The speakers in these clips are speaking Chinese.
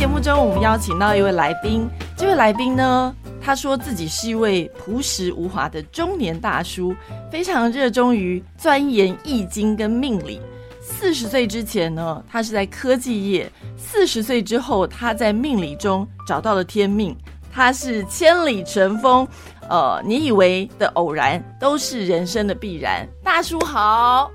节目中，我们邀请到一位来宾。这位来宾呢，他说自己是一位朴实无华的中年大叔，非常热衷于钻研易经跟命理。四十岁之前呢，他是在科技业；四十岁之后，他在命理中找到了天命。他是千里乘风，呃，你以为的偶然，都是人生的必然。大叔好。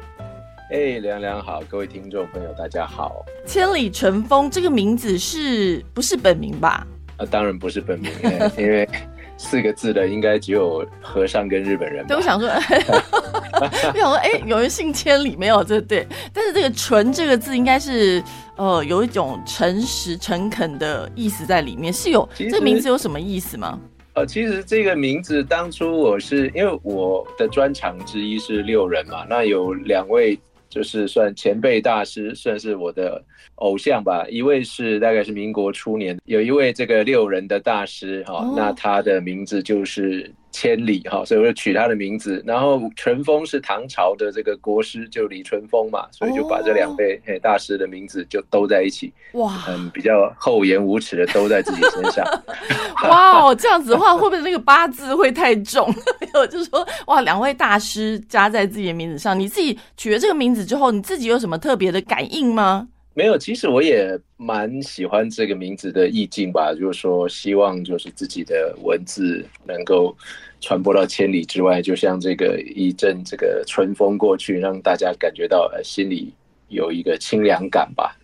哎，凉凉好，各位听众朋友，大家好。千里乘风这个名字是不是本名吧？啊，当然不是本名，因为四个字的应该只有和尚跟日本人。对，我想说，我想说，哎，有人姓千里没有？这对，但是这个“纯”这个字应该是呃有一种诚实、诚恳的意思在里面，是有这个名字有什么意思吗？呃，其实这个名字当初我是因为我的专长之一是六人嘛，那有两位。就是算前辈大师，算是我的偶像吧。一位是大概是民国初年，有一位这个六人的大师哈，那他的名字就是。千里哈，所以我就取他的名字。然后淳风是唐朝的这个国师，就李淳风嘛，所以就把这两位大师的名字就都在一起。哇，嗯，比较厚颜无耻的都在自己身上。哇哦，这样子的话，会不会那个八字会太重？有，就是说，哇，两位大师加在自己的名字上，你自己取了这个名字之后，你自己有什么特别的感应吗？没有，其实我也蛮喜欢这个名字的意境吧，就是说希望就是自己的文字能够传播到千里之外，就像这个一阵这个春风过去，让大家感觉到呃心里有一个清凉感吧。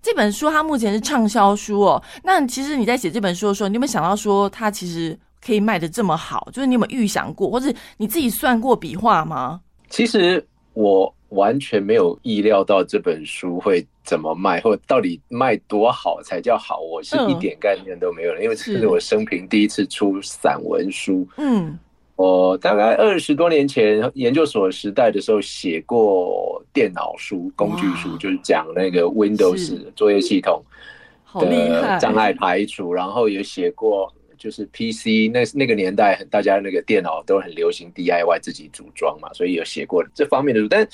这本书它目前是畅销书哦，那其实你在写这本书的时候，你有没有想到说它其实可以卖的这么好？就是你有没有预想过，或者你自己算过笔画吗？其实我。完全没有意料到这本书会怎么卖，或到底卖多好才叫好，我是一点概念都没有了。因为这是我生平第一次出散文书。嗯，我大概二十多年前研究所时代的时候写过电脑书、工具书，就是讲那个 Windows 作业系统的障碍排除，然后也写过。就是 PC 那那个年代，大家那个电脑都很流行 DIY 自己组装嘛，所以有写过这方面的书。但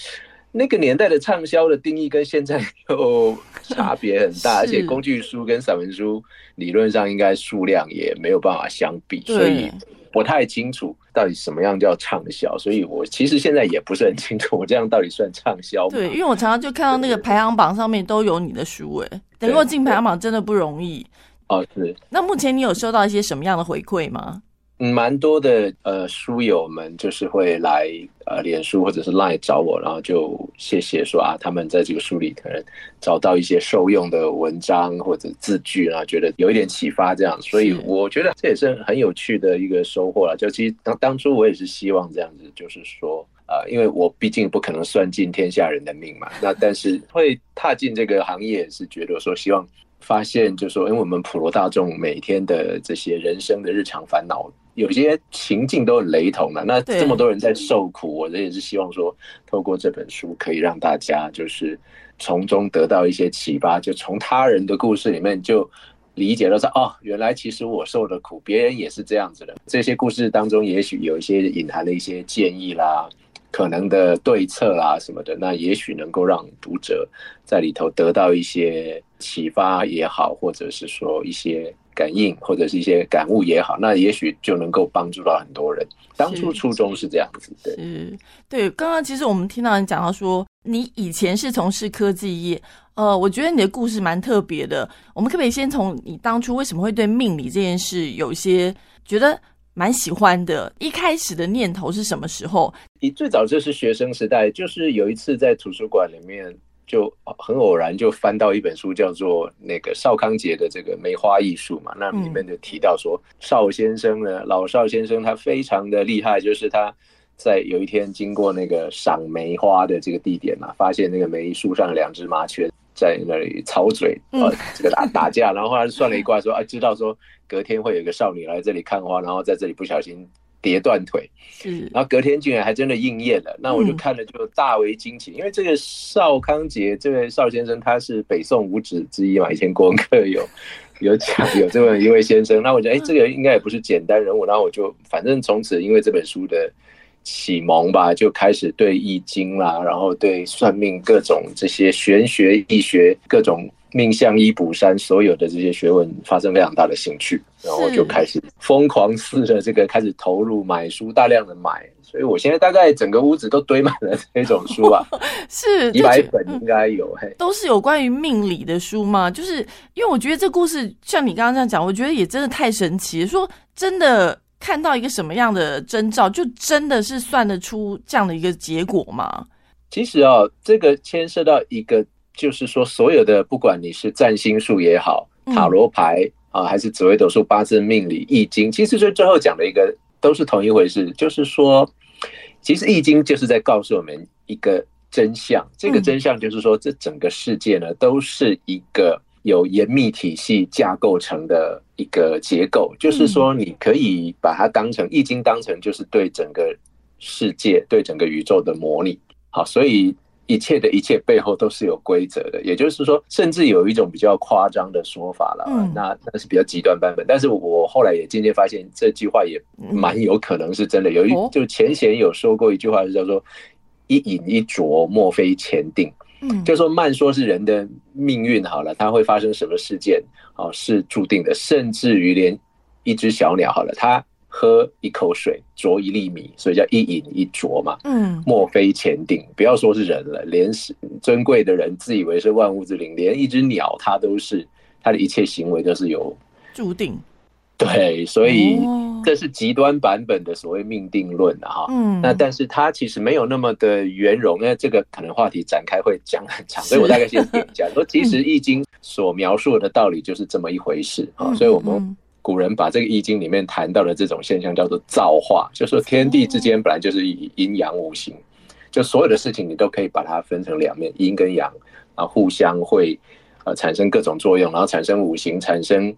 那个年代的畅销的定义跟现在又差别很大，而且工具书跟散文书理论上应该数量也没有办法相比，所以不太清楚到底什么样叫畅销。所以我其实现在也不是很清楚，我这样到底算畅销吗？对，因为我常常就看到那个排行榜上面都有你的书，哎，能够进排行榜真的不容易。哦，是。那目前你有收到一些什么样的回馈吗？嗯，蛮多的。呃，书友们就是会来呃，脸书或者是 Line 找我，然后就谢谢说啊，他们在这个书里可能找到一些受用的文章或者字句啊，觉得有一点启发这样。所以我觉得这也是很有趣的一个收获了。就其实当当初我也是希望这样子，就是说呃，因为我毕竟不可能算尽天下人的命嘛。那但是会踏进这个行业，是觉得说希望。发现就是说，因为我们普罗大众每天的这些人生的日常烦恼，有些情境都很雷同的。那这么多人在受苦，我也是希望说，透过这本书可以让大家就是从中得到一些启发，就从他人的故事里面就理解到说，哦，原来其实我受的苦，别人也是这样子的。这些故事当中，也许有一些隐含的一些建议啦。可能的对策啦什么的，那也许能够让读者在里头得到一些启发也好，或者是说一些感应，或者是一些感悟也好，那也许就能够帮助到很多人。当初初衷是这样子的。是，对。刚刚其实我们听到你讲到说，你以前是从事科技业，呃，我觉得你的故事蛮特别的。我们可不可以先从你当初为什么会对命理这件事有一些觉得？蛮喜欢的，一开始的念头是什么时候？你最早就是学生时代，就是有一次在图书馆里面，就很偶然就翻到一本书，叫做那个邵康节的这个梅花艺术嘛。那里面就提到说，邵先生呢，老邵先生他非常的厉害，就是他在有一天经过那个赏梅花的这个地点嘛，发现那个梅树上两只麻雀在那里吵嘴，呃，这个打 打架，然后后来算了一卦，说啊，知道说。隔天会有一个少女来这里看花，然后在这里不小心跌断腿，是，然后隔天竟然还真的应验了。那我就看了就大为惊奇，因为这个邵康节这位邵先生他是北宋五子之一嘛，以前国文课有 有讲有这么一位先生。那我觉得哎，这个应该也不是简单人物。然后我就反正从此因为这本书的启蒙吧，就开始对易经啦，然后对算命各种这些玄学易学各种。命相一补山所有的这些学问发生非常大的兴趣，然后就开始疯狂似的这个开始投入买书，大量的买。所以我现在大概整个屋子都堆满了这种书啊，是一百本应该有，嘿，都是有关于命理的书吗？就是因为我觉得这故事像你刚刚这样讲，我觉得也真的太神奇。说真的，看到一个什么样的征兆，就真的是算得出这样的一个结果吗？其实啊，这个牵涉到一个，就是说所有的，不管你是占星术也好，塔罗牌啊，还是紫微斗数、八字命理、易经，其实最最后讲的一个都是同一回事，就是说。其实《易经》就是在告诉我们一个真相，这个真相就是说，这整个世界呢，都是一个有严密体系架构成的一个结构。就是说，你可以把它当成《易经》，当成就是对整个世界、对整个宇宙的模拟。好，所以。一切的一切背后都是有规则的，也就是说，甚至有一种比较夸张的说法了，那那是比较极端版本。但是我后来也渐渐发现，这句话也蛮有可能是真的。有一就前贤有说过一句话，是叫做“一饮一啄，莫非前定”。嗯，就说慢说是人的命运好了，它会发生什么事件啊，是注定的，甚至于连一只小鸟好了，它。喝一口水，啄一粒米，所以叫一饮一啄嘛。嗯，莫非前定？不要说是人了，连是尊贵的人，自以为是万物之灵，连一只鸟，它都是它的一切行为都是有注定。对，所以这是极端版本的所谓命定论啊。哈，嗯，那但是它其实没有那么的圆融，因为这个可能话题展开会讲很长，所以我大概先点一下说，其实易经所描述的道理就是这么一回事啊。所以我们。古人把这个《易经》里面谈到的这种现象叫做造化，就说天地之间本来就是以阴阳五行，就所有的事情你都可以把它分成两面，阴跟阳啊，互相会呃产生各种作用，然后产生五行，产生。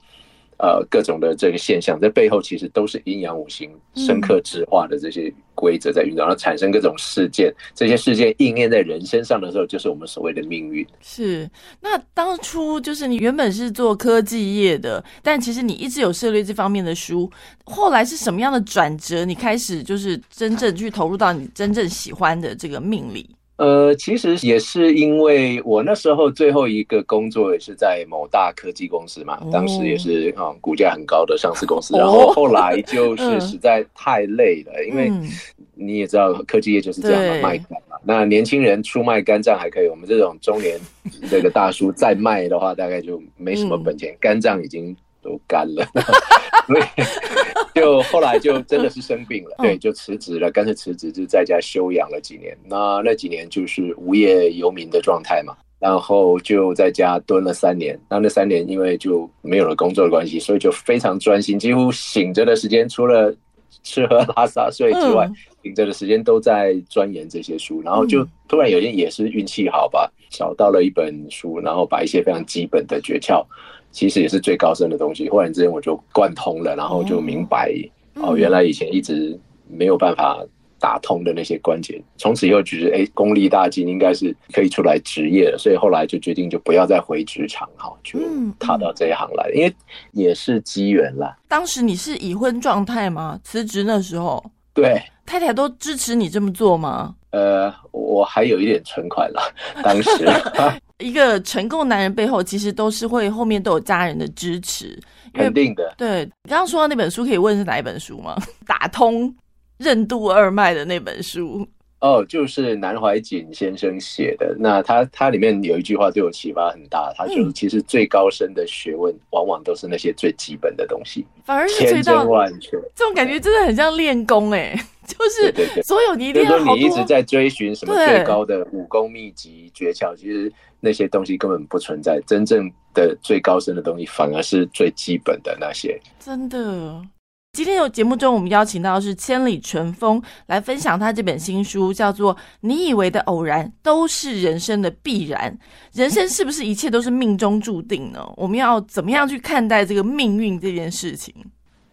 呃，各种的这个现象，在背后其实都是阴阳五行深刻之化的这些规则在运作，然后产生各种事件。这些事件应验在人身上的时候，就是我们所谓的命运。是，那当初就是你原本是做科技业的，但其实你一直有涉猎这方面的书。后来是什么样的转折？你开始就是真正去投入到你真正喜欢的这个命理？呃，其实也是因为我那时候最后一个工作也是在某大科技公司嘛，当时也是啊，股价很高的上市公司。然后后来就是实在太累了，因为你也知道科技业就是这样嘛，卖。那年轻人出卖肝脏还可以，我们这种中年这个大叔再卖的话，大概就没什么本钱，肝脏已经都干了。所以就后来就真的是生病了，对，就辞职了，干脆辞职就在家休养了几年。那那几年就是无业游民的状态嘛，然后就在家蹲了三年。那那三年因为就没有了工作的关系，所以就非常专心，几乎醒着的时间除了吃喝拉撒睡之外，醒着的时间都在钻研这些书。然后就突然有一天也是运气好吧，找到了一本书，然后把一些非常基本的诀窍。其实也是最高深的东西，忽然之间我就贯通了，然后就明白哦，原来以前一直没有办法打通的那些关节，从此以后觉得哎，功力大进，应该是可以出来职业了，所以后来就决定就不要再回职场哈，就踏到这一行来，因为也是机缘啦。当时你是已婚状态吗？辞职那时候，对，太太都支持你这么做吗？呃，我还有一点存款了，当时。一个成功男人背后，其实都是会后面都有家人的支持，肯定的。对你刚刚说到那本书，可以问是哪一本书吗？打通任督二脉的那本书。哦，就是南怀瑾先生写的。那他他里面有一句话对我启发很大，他就是其实最高深的学问，往往都是那些最基本的东西，反而是千真万确。这种感觉真的很像练功哎，就是所有你一定要你一直在追寻什么最高的武功秘籍诀窍，其实。那些东西根本不存在，真正的最高深的东西反而是最基本的那些。真的，今天有节目中，我们邀请到是千里春风来分享他这本新书，叫做《你以为的偶然都是人生的必然》。人生是不是一切都是命中注定呢？我们要怎么样去看待这个命运这件事情？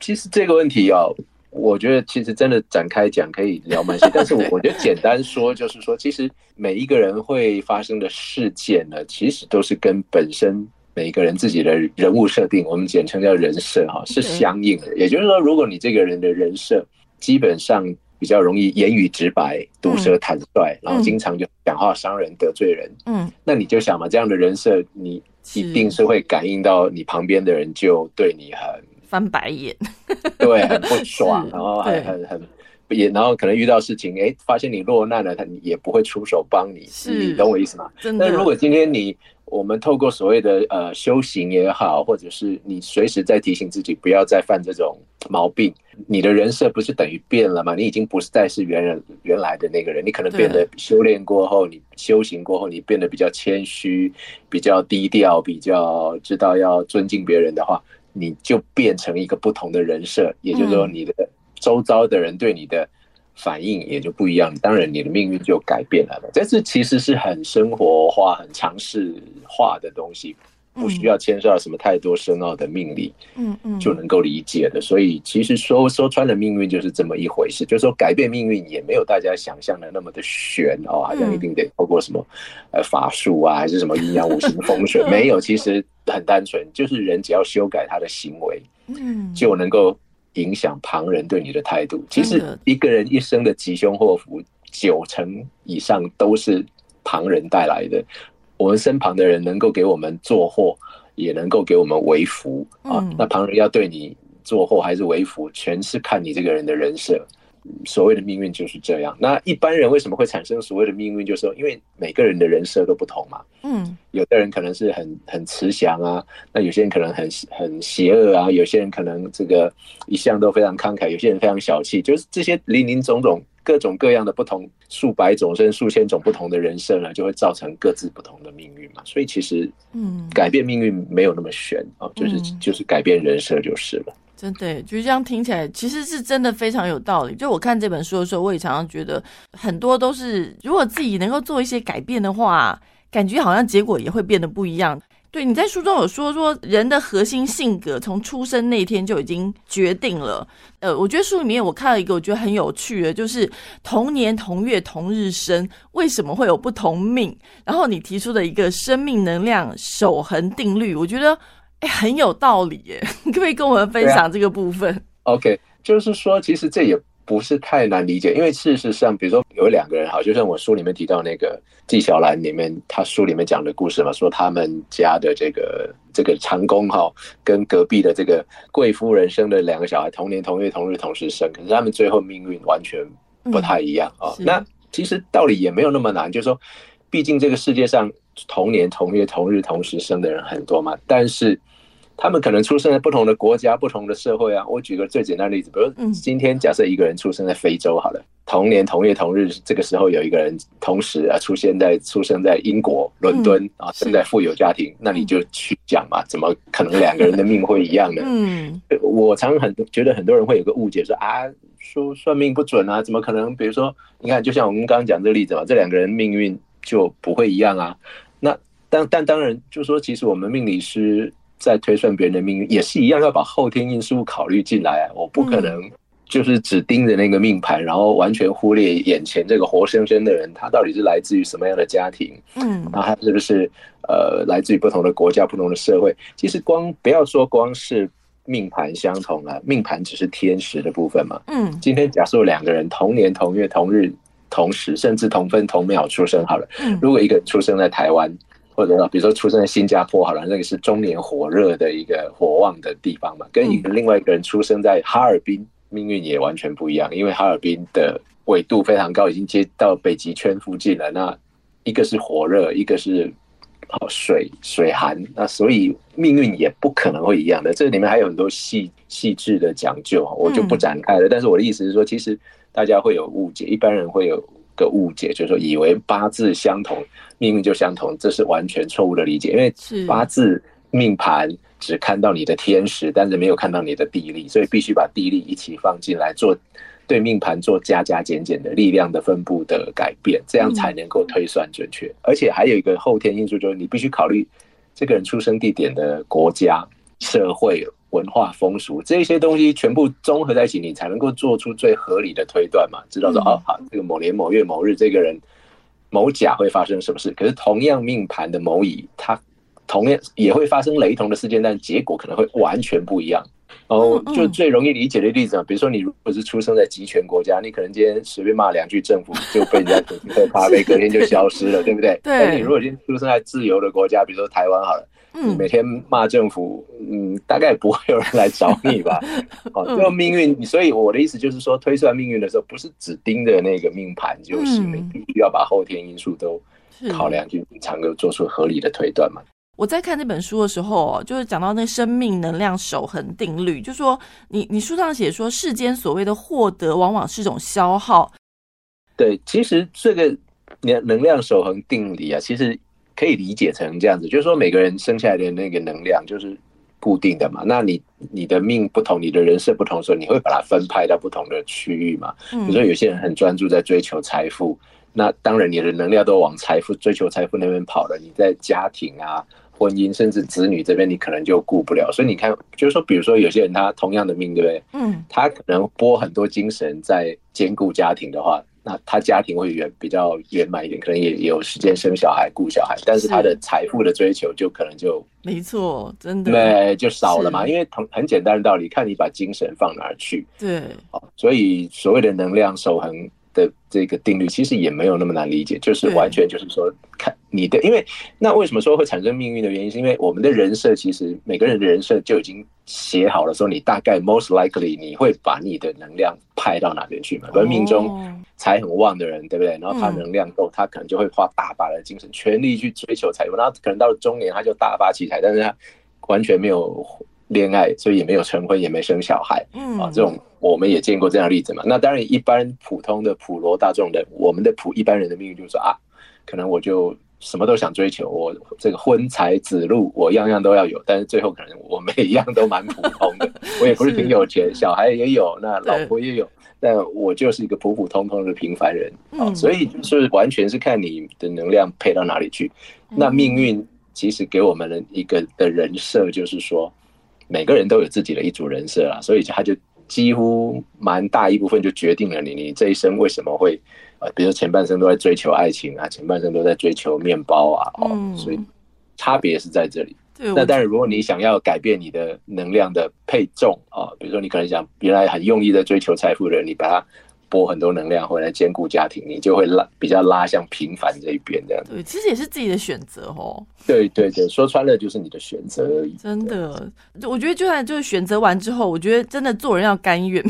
其实这个问题要。我觉得其实真的展开讲可以聊蛮些，但是我我觉得简单说就是说，其实每一个人会发生的事件呢，其实都是跟本身每一个人自己的人物设定，我们简称叫人设哈，是相应的。也就是说，如果你这个人的人设基本上比较容易言语直白、毒舌坦率，然后经常就讲话伤人、得罪人。嗯，那你就想嘛，这样的人设，你一定是会感应到你旁边的人就对你很翻白眼，对，很不爽，然后很很很也，然后可能遇到事情，哎，发现你落难了，他也不会出手帮你，你懂我意思吗？那如果今天你我们透过所谓的呃修行也好，或者是你随时在提醒自己不要再犯这种毛病，你的人设不是等于变了吗？你已经不是再是原人原来的那个人，你可能变得修炼过后，你修行过后，你变得比较谦虚、比较低调、比较知道要尊敬别人的话，你就变成一个不同的人设，也就是说，你的周遭的人对你的。反应也就不一样，当然你的命运就改变了。这是其实是很生活化、很常识化的东西，不需要牵涉到什么太多深奥的命理，嗯嗯，就能够理解的。所以其实说说穿了，命运就是这么一回事。就是说改变命运也没有大家想象的那么的玄哦，好像一定得透过什么呃法术啊，还是什么阴阳五行风水，没有，其实很单纯，就是人只要修改他的行为，嗯，就能够。影响旁人对你的态度，其实一个人一生的吉凶祸福，九成以上都是旁人带来的。我们身旁的人能够给我们做祸，也能够给我们为福啊。那旁人要对你做祸还是为福，全是看你这个人的人设。所谓的命运就是这样。那一般人为什么会产生所谓的命运？就是说，因为每个人的人设都不同嘛。嗯，有的人可能是很很慈祥啊，那有些人可能很很邪恶啊，有些人可能这个一向都非常慷慨，有些人非常小气，就是这些林林总总、各种各样的不同、数百种甚至数千种不同的人设呢，就会造成各自不同的命运嘛。所以其实，嗯，改变命运没有那么玄啊，就是就是改变人设就是了。真的，就是这样听起来，其实是真的非常有道理。就我看这本书的时候，我也常常觉得很多都是，如果自己能够做一些改变的话，感觉好像结果也会变得不一样。对，你在书中有说说人的核心性格从出生那天就已经决定了。呃，我觉得书里面我看了一个我觉得很有趣的，就是同年同月同日生，为什么会有不同命？然后你提出的一个生命能量守恒定律，我觉得。很有道理耶，你可不可以跟我们分享这个部分？OK，就是说，其实这也不是太难理解，因为事实上，比如说有两个人，好，就像我书里面提到那个纪晓岚里面，他书里面讲的故事嘛，说他们家的这个这个长工哈，跟隔壁的这个贵夫人生的两个小孩，同年同月同日同时生，可是他们最后命运完全不太一样啊。那其实道理也没有那么难，就是说，毕竟这个世界上同年同月同日同时生的人很多嘛，但是。他们可能出生在不同的国家、不同的社会啊。我举个最简单的例子，比如今天假设一个人出生在非洲，好了，同年同月同日，这个时候有一个人同时啊出现在出生在英国伦敦啊，生在富有家庭，那你就去讲嘛，怎么可能两个人的命会一样呢？嗯，我常很觉得很多人会有个误解，说啊，说算命不准啊，怎么可能？比如说，你看，就像我们刚刚讲这个例子嘛，这两个人命运就不会一样啊。那但但当然，就说其实我们命理师。在推算别人的命运也是一样，要把后天因素考虑进来啊！我不可能就是只盯着那个命盘，然后完全忽略眼前这个活生生的人，他到底是来自于什么样的家庭？嗯，然后他是不是呃来自于不同的国家、不同的社会？其实光不要说光是命盘相同了，命盘只是天时的部分嘛。嗯，今天假设两个人同年同月同日同时，甚至同分同秒出生好了，如果一个人出生在台湾。或者比如说出生在新加坡好了，那个是中年火热的一个火旺的地方嘛，跟一个另外一个人出生在哈尔滨，命运也完全不一样，因为哈尔滨的纬度非常高，已经接到北极圈附近了。那一个是火热，一个是好水水寒，那所以命运也不可能会一样的。这里面还有很多细细致的讲究，我就不展开了。但是我的意思是说，其实大家会有误解，一般人会有。个误解就是说，以为八字相同，命运就相同，这是完全错误的理解。因为八字命盘只看到你的天时，但是没有看到你的地利，所以必须把地利一起放进来做对命盘做加加减减的力量的分布的改变，这样才能够推算准确。而且还有一个后天因素，就是你必须考虑这个人出生地点的国家社会。文化风俗这些东西全部综合在一起，你才能够做出最合理的推断嘛？知道说哦，好，这个某年某月某日，这个人某甲会发生什么事？可是同样命盘的某乙，他同样也会发生雷同的事件，但结果可能会完全不一样。哦，就最容易理解的例子啊，比如说你如果是出生在集权国家，你可能今天随便骂两句政府 就被人家 喝咖啡，隔天就消失了，对不对？对。但你如果今天出生在自由的国家，比如说台湾好了，嗯，每天骂政府，嗯，大概不会有人来找你吧？哦，这个命运，所以我的意思就是说，推算命运的时候，不是只盯着那个命盘就行，你必须要把后天因素都考量进去，才能做出合理的推断嘛。我在看这本书的时候，就是讲到那生命能量守恒定律，就说你你书上写说，世间所谓的获得，往往是一种消耗。对，其实这个能能量守恒定理啊，其实可以理解成这样子，就是说每个人生下来的那个能量就是固定的嘛。那你你的命不同，你的人设不同的时候，你会把它分派到不同的区域嘛。比如说有些人很专注在追求财富，那当然你的能量都往财富、追求财富那边跑了。你在家庭啊。婚姻甚至子女这边，你可能就顾不了，所以你看，就是说，比如说有些人他同样的命，对不对？嗯，他可能拨很多精神在兼顾家庭的话，那他家庭会圆比较圆满一点，可能也有时间生小孩、顾小孩，但是他的财富的追求就可能就没错，真的对，就少了嘛。因为同很简单的道理，看你把精神放哪儿去。对，所以所谓的能量守恒。的这个定律其实也没有那么难理解，就是完全就是说看你的，因为那为什么说会产生命运的原因，是因为我们的人设其实每个人的人设就已经写好了，说你大概 most likely 你会把你的能量派到哪边去嘛？而命中财很旺的人，对不对？然后他能量够，他可能就会花大把的精神，全力去追求财富，然后可能到了中年他就大发奇财，但是他完全没有。恋爱，所以也没有成婚，也没生小孩，嗯啊，这种我们也见过这样的例子嘛。那当然，一般普通的普罗大众的，我们的普一般人的命运就是说啊，可能我就什么都想追求，我这个婚财子路，我样样都要有，但是最后可能我每一样都蛮普通的，我也不是挺有钱，小孩也有，那老婆也有，但我就是一个普普通通的平凡人啊。所以就是完全是看你的能量配到哪里去。那命运其实给我们的一个的人设就是说。每个人都有自己的一组人设啦，所以他就几乎蛮大一部分就决定了你你这一生为什么会呃，比如前半生都在追求爱情啊，前半生都在追求面包啊，哦，所以差别是在这里。那但是，如果你想要改变你的能量的配重啊，比如说你可能想原来很用力在追求财富的人，你把它。拨很多能量回来兼顾家庭，你就会拉比较拉向平凡这一边这样子。对，其实也是自己的选择哦。对对对，说穿了就是你的选择而已。真的，我觉得就算就是选择完之后，我觉得真的做人要甘愿。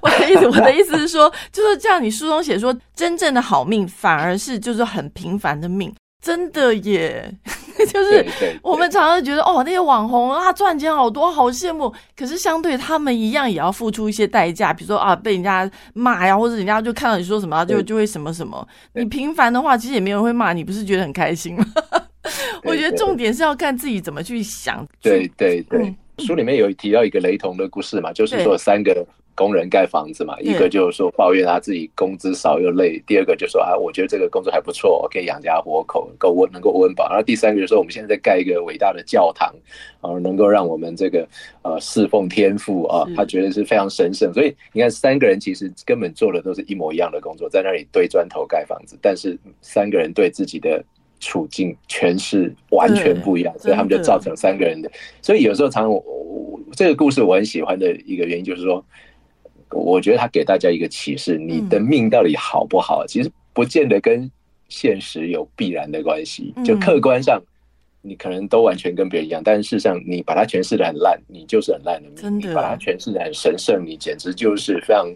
我的意思，我的意思是说，就是这样。你书中写说，真正的好命反而是就是很平凡的命。真的耶，就是我们常常觉得哦，那些网红啊赚钱好多，好羡慕。可是相对他们一样，也要付出一些代价，比如说啊，被人家骂呀，或者人家就看到你说什么，就就会什么什么。你平凡的话，其实也没有人会骂你，不是觉得很开心吗？我觉得重点是要看自己怎么去想。对对对，书里面有提到一个雷同的故事嘛，就是说三个。工人盖房子嘛，一个就是说抱怨他自己工资少又累，第二个就说啊，我觉得这个工作还不错，可以养家活口，够温能够温饱。然后第三个就说我们现在在盖一个伟大的教堂，啊，能够让我们这个呃侍奉天父啊，他觉得是非常神圣。所以你看，三个人其实根本做的都是一模一样的工作，在那里堆砖头盖房子，但是三个人对自己的处境全是完全不一样，所以他们就造成三个人的。所以有时候常我这个故事我很喜欢的一个原因就是说。我觉得他给大家一个启示：你的命到底好不好，其实不见得跟现实有必然的关系。就客观上，你可能都完全跟别人一样，但是事实上，你把它诠释的很烂，你就是很烂的命；真的，把它诠释的很神圣，你简直就是非常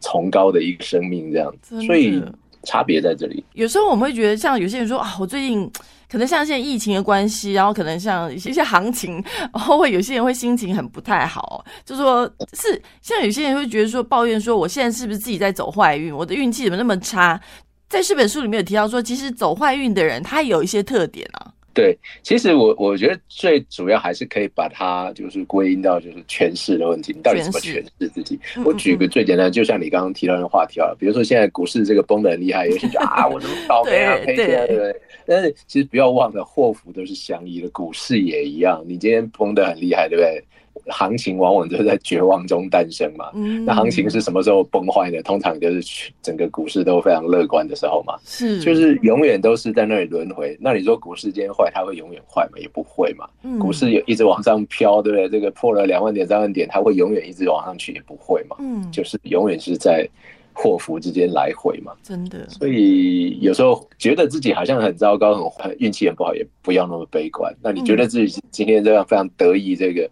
崇高的一个生命。这样，所以差别在这里。有时候我们会觉得，像有些人说啊，我最近。可能像现在疫情的关系，然后可能像一些行情，然后会有些人会心情很不太好，就说是像有些人会觉得说抱怨说，我现在是不是自己在走坏运？我的运气怎么那么差？在这本书里面有提到说，其实走坏运的人他有一些特点啊。对，其实我我觉得最主要还是可以把它就是归因到就是诠释的问题，你到底怎么诠释自己？我举个最简单，就像你刚刚提到的话题啊，比如说现在股市这个崩的很厉害，有些就 啊，我怎么倒霉啊，赔钱，对不对？但是其实不要忘了，祸福都是相依的，股市也一样，你今天崩的很厉害，对不对？行情往往就是在绝望中诞生嘛。嗯，那行情是什么时候崩坏的？通常就是整个股市都非常乐观的时候嘛。是，就是永远都是在那里轮回。那你说股市今天坏，它会永远坏吗？也不会嘛。嗯股市有一直往上飘，对不对？这个破了两万点、三万点，它会永远一直往上去，也不会嘛。嗯，就是永远是在祸福之间来回嘛。真的，所以有时候觉得自己好像很糟糕、很很运气很不好，也不要那么悲观。那你觉得自己今天这样非常得意，这个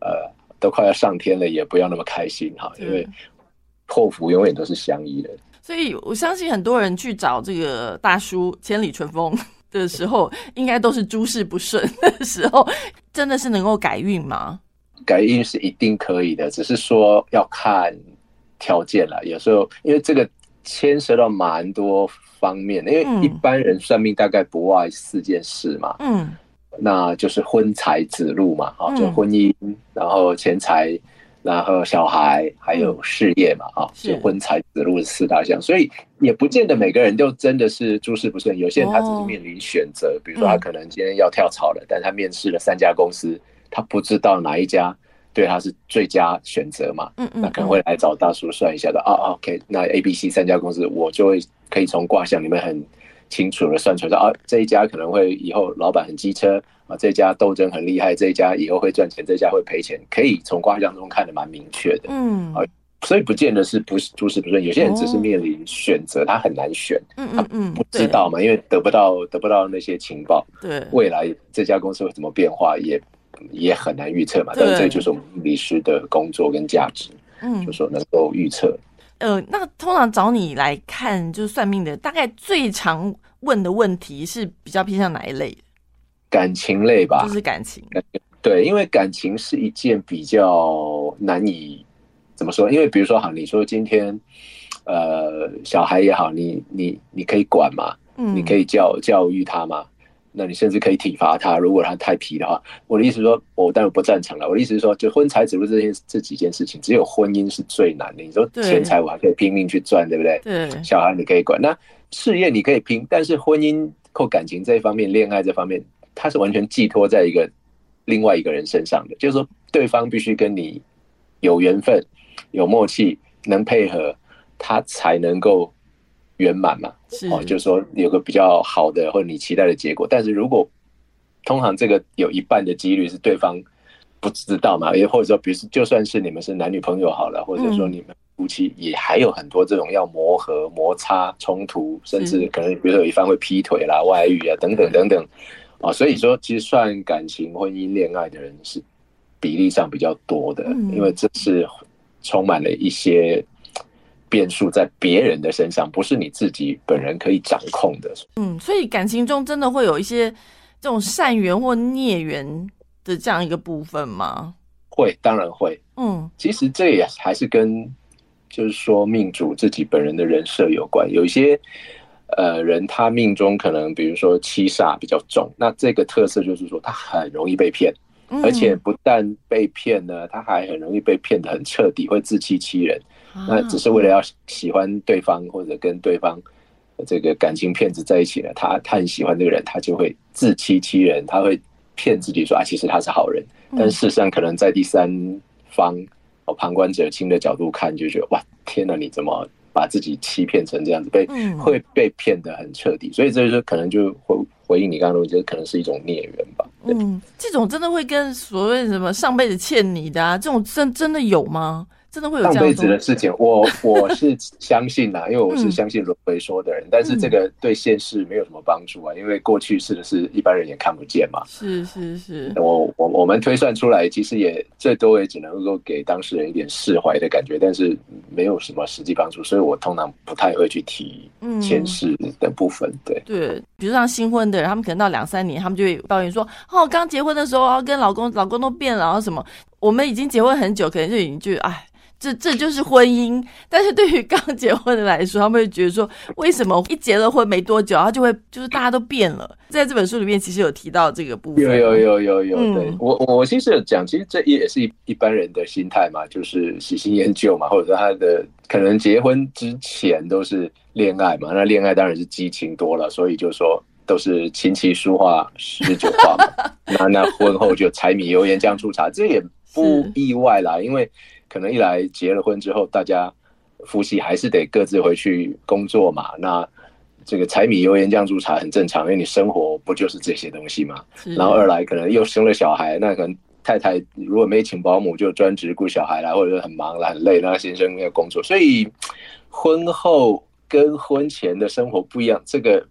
呃都快要上天了，也不要那么开心哈，因为祸福永远都是相依的。所以我相信很多人去找这个大叔千里春风的时候，应该都是诸事不顺的时候，真的是能够改运吗？改运是一定可以的，只是说要看条件了。有时候因为这个牵涉到蛮多方面，因为一般人算命大概不外四件事嘛，嗯，那就是婚财子禄嘛，啊，就婚姻，然后钱财。然后小孩还有事业嘛，啊，就婚财子禄四大项，所以也不见得每个人都真的是诸事不顺。有些人他只是面临选择，比如说他可能今天要跳槽了，但他面试了三家公司，他不知道哪一家对他是最佳选择嘛，嗯嗯，那可能会来找大叔算一下的啊，OK，那 A、B、C 三家公司，我就会可以从卦象里面很清楚的算出来，啊，这一家可能会以后老板很机车。啊，这家斗争很厉害，这家以后会赚钱，这家会赔钱，可以从卦象中看得蛮明确的。嗯，啊，所以不见得是不是诸事不顺，有些人只是面临选择，他很难选，嗯嗯嗯，不知道嘛，因为得不到得不到那些情报，对，未来这家公司会怎么变化，也也很难预测嘛。但是这就是我们律师的工作跟价值，嗯，就说能够预测。呃，那通常找你来看就是算命的，大概最常问的问题是比较偏向哪一类？感情类吧，就是感情。对，因为感情是一件比较难以怎么说？因为比如说，哈，你说今天，呃，小孩也好，你你你可以管嘛，嗯，你可以教教育他嘛，那你甚至可以体罚他，如果他太皮的话。我的意思是说，我当然不赞成了。我的意思是说，就婚财子禄这件这几件事情，只有婚姻是最难的。你说钱财我还可以拼命去赚，对不对？对，小孩你可以管，那事业你可以拼，但是婚姻或感情这一方面，恋爱这方面。它是完全寄托在一个另外一个人身上的，就是说对方必须跟你有缘分、有默契、能配合，他才能够圆满嘛。哦，就是说有个比较好的或者你期待的结果。但是如果通常这个有一半的几率是对方不知道嘛，也或者说，比如就算是你们是男女朋友好了，或者说你们夫妻也还有很多这种要磨合、摩擦、冲突，甚至可能比如说有一方会劈腿啦、外遇啊等等等等。啊，所以说其实算感情、婚姻、恋爱的人是比例上比较多的，因为这是充满了一些变数在别人的身上，不是你自己本人可以掌控的。嗯，所以感情中真的会有一些这种善缘或孽缘的这样一个部分吗？会，当然会。嗯，其实这也还是跟就是说命主自己本人的人设有关，有一些。呃，人他命中可能，比如说七煞比较重，那这个特色就是说他很容易被骗，而且不但被骗呢，他还很容易被骗得很彻底，会自欺欺人。那只是为了要喜欢对方或者跟对方这个感情骗子在一起呢，他他很喜欢这个人，他就会自欺欺人，他会骗自己说啊，其实他是好人，但事实上可能在第三方哦旁观者清的角度看，就觉得哇，天哪，你怎么？把自己欺骗成这样子，被会被骗得很彻底，所以这就是可能就回回应你刚刚我，觉得可能是一种孽缘吧。嗯，这种真的会跟所谓什么上辈子欠你的啊，这种真真的有吗？真的会有上辈子的事情，我 我是相信呐，因为我是相信轮回说的人，但是这个对现世没有什么帮助啊，因为过去式的事一般人也看不见嘛。是是是，我我我们推算出来，其实也最多也只能够给当事人一点释怀的感觉，但是没有什么实际帮助，所以我通常不太会去提前世的部分。对对，比如像新婚的人，他们可能到两三年，他们就会抱怨说，哦，刚结婚的时候，跟老公老公都变了，然后什么，我们已经结婚很久，可能就已经就哎。这这就是婚姻，但是对于刚结婚的来说，他们会觉得说，为什么一结了婚没多久，他就会就是大家都变了？在这本书里面，其实有提到这个部分。有有有有有，对我我其实有讲，其实这也是一一般人的心态嘛，就是喜新厌旧嘛，或者说他的可能结婚之前都是恋爱嘛，那恋爱当然是激情多了，所以就说都是琴棋书画诗酒画嘛，那那婚后就柴米油盐酱醋茶，这也不意外啦，因为可能一来结了婚之后，大家夫妻还是得各自回去工作嘛。那这个柴米油盐酱醋茶很正常，因为你生活不就是这些东西嘛。然后二来可能又生了小孩，那可能太太如果没请保姆，就专职顾小孩啦，或者很忙了很累，那先生要工作，所以婚后跟婚前的生活不一样，这个。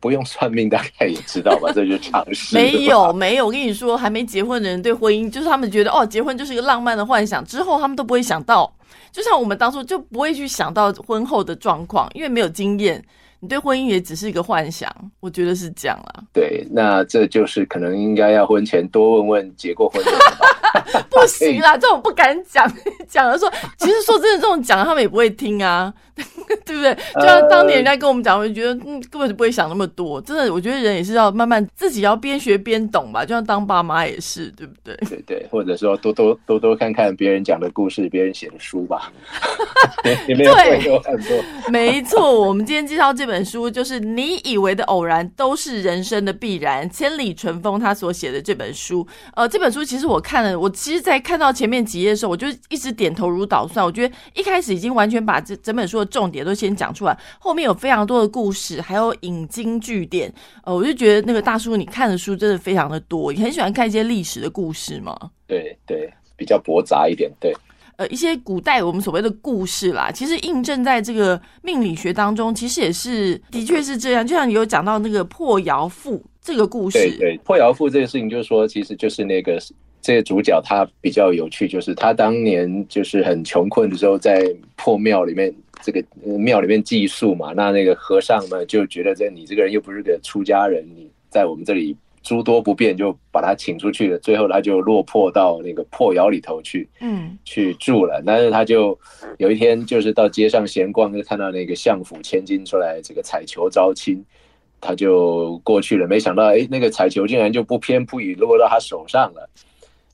不用算命，大概也知道吧？这就是常识。没有，没有。我跟你说，还没结婚的人对婚姻，就是他们觉得哦，结婚就是一个浪漫的幻想，之后他们都不会想到。就像我们当初就不会去想到婚后的状况，因为没有经验。你对婚姻也只是一个幻想，我觉得是这样啦。对，那这就是可能应该要婚前多问问结过婚的人吧。不行啦，这种不敢讲，讲了说，其实说真的，这种讲他们也不会听啊。对不对？就像当年人家跟我们讲，我就觉得嗯，根本就不会想那么多。真的，我觉得人也是要慢慢自己要边学边懂吧。就像当爸妈也是，对不对？对对，或者说多多多多看看别人讲的故事，别人写的书吧。里面会有很多。没错，我们今天介绍这本本书，就是你以为的偶然都是人生的必然。千里春风他所写的这本书，呃，这本书其实我看了，我其实，在看到前面几页的时候，我就一直点头如捣蒜。我觉得一开始已经完全把这整本书的重点。都先讲出来，后面有非常多的故事，还有引经据典。呃，我就觉得那个大叔，你看的书真的非常的多。你很喜欢看一些历史的故事吗？对对，比较驳杂一点。对，呃，一些古代我们所谓的故事啦，其实印证在这个命理学当中，其实也是的确是这样。就像你有讲到那个破窑赋这个故事，对对，破窑赋这个事情，就是说，其实就是那个这个主角他比较有趣，就是他当年就是很穷困的时候，在破庙里面。这个庙里面寄宿嘛，那那个和尚呢就觉得这你这个人又不是个出家人，你在我们这里诸多不便，就把他请出去了。最后他就落魄到那个破窑里头去，嗯，去住了。但是他就有一天就是到街上闲逛，就看到那个相府千金出来这个彩球招亲，他就过去了。没想到哎，那个彩球竟然就不偏不倚落到他手上了，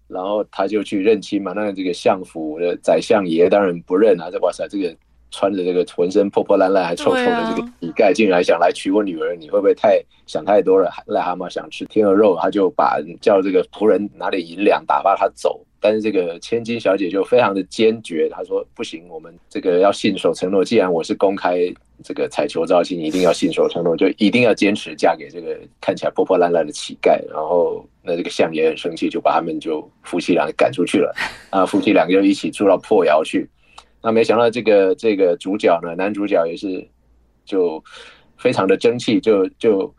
然后他就去认亲嘛。那这个相府的宰相爷当然不认啊，这哇塞这个。穿着这个浑身破破烂烂还臭臭的这个乞丐，竟然想来娶我女儿，你会不会太想太多了？癞蛤蟆想吃天鹅肉，他就把叫这个仆人拿点银两打发他走。但是这个千金小姐就非常的坚决，她说不行，我们这个要信守承诺。既然我是公开这个彩球招亲，一定要信守承诺，就一定要坚持嫁给这个看起来破破烂烂的乞丐。然后那这个相爷很生气，就把他们就夫妻俩赶出去了。啊，夫妻两个就一起住到破窑去。那没想到这个这个主角呢，男主角也是就非常的争气，就就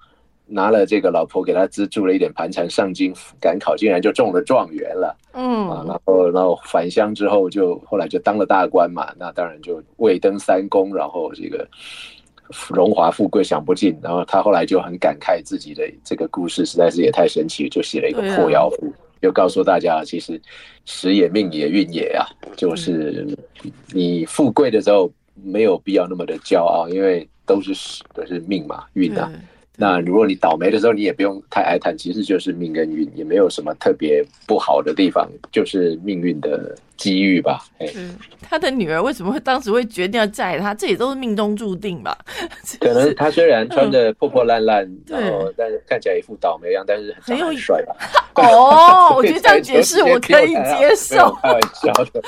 拿了这个老婆给他资助了一点盘缠，上京赶考，竟然就中了状元了。嗯，啊，然后然后返乡之后，就后来就当了大官嘛。那当然就位登三公，然后这个荣华富贵享不尽。然后他后来就很感慨自己的这个故事，实在是也太神奇，就写了一个破窑赋。就告诉大家，其实时也命也运也啊，就是你富贵的时候没有必要那么的骄傲，因为都是时都是命嘛运啊。那如果你倒霉的时候，你也不用太哀叹，其实就是命跟运，也没有什么特别不好的地方，就是命运的机遇吧。嗯，他的女儿为什么会当时会决定要嫁给他？这也都是命中注定吧。可能他虽然穿的破破烂烂，然后但是看起来一副倒霉样，但是很有帅吧。哦，我觉得这样解释我可以接受。开玩笑的，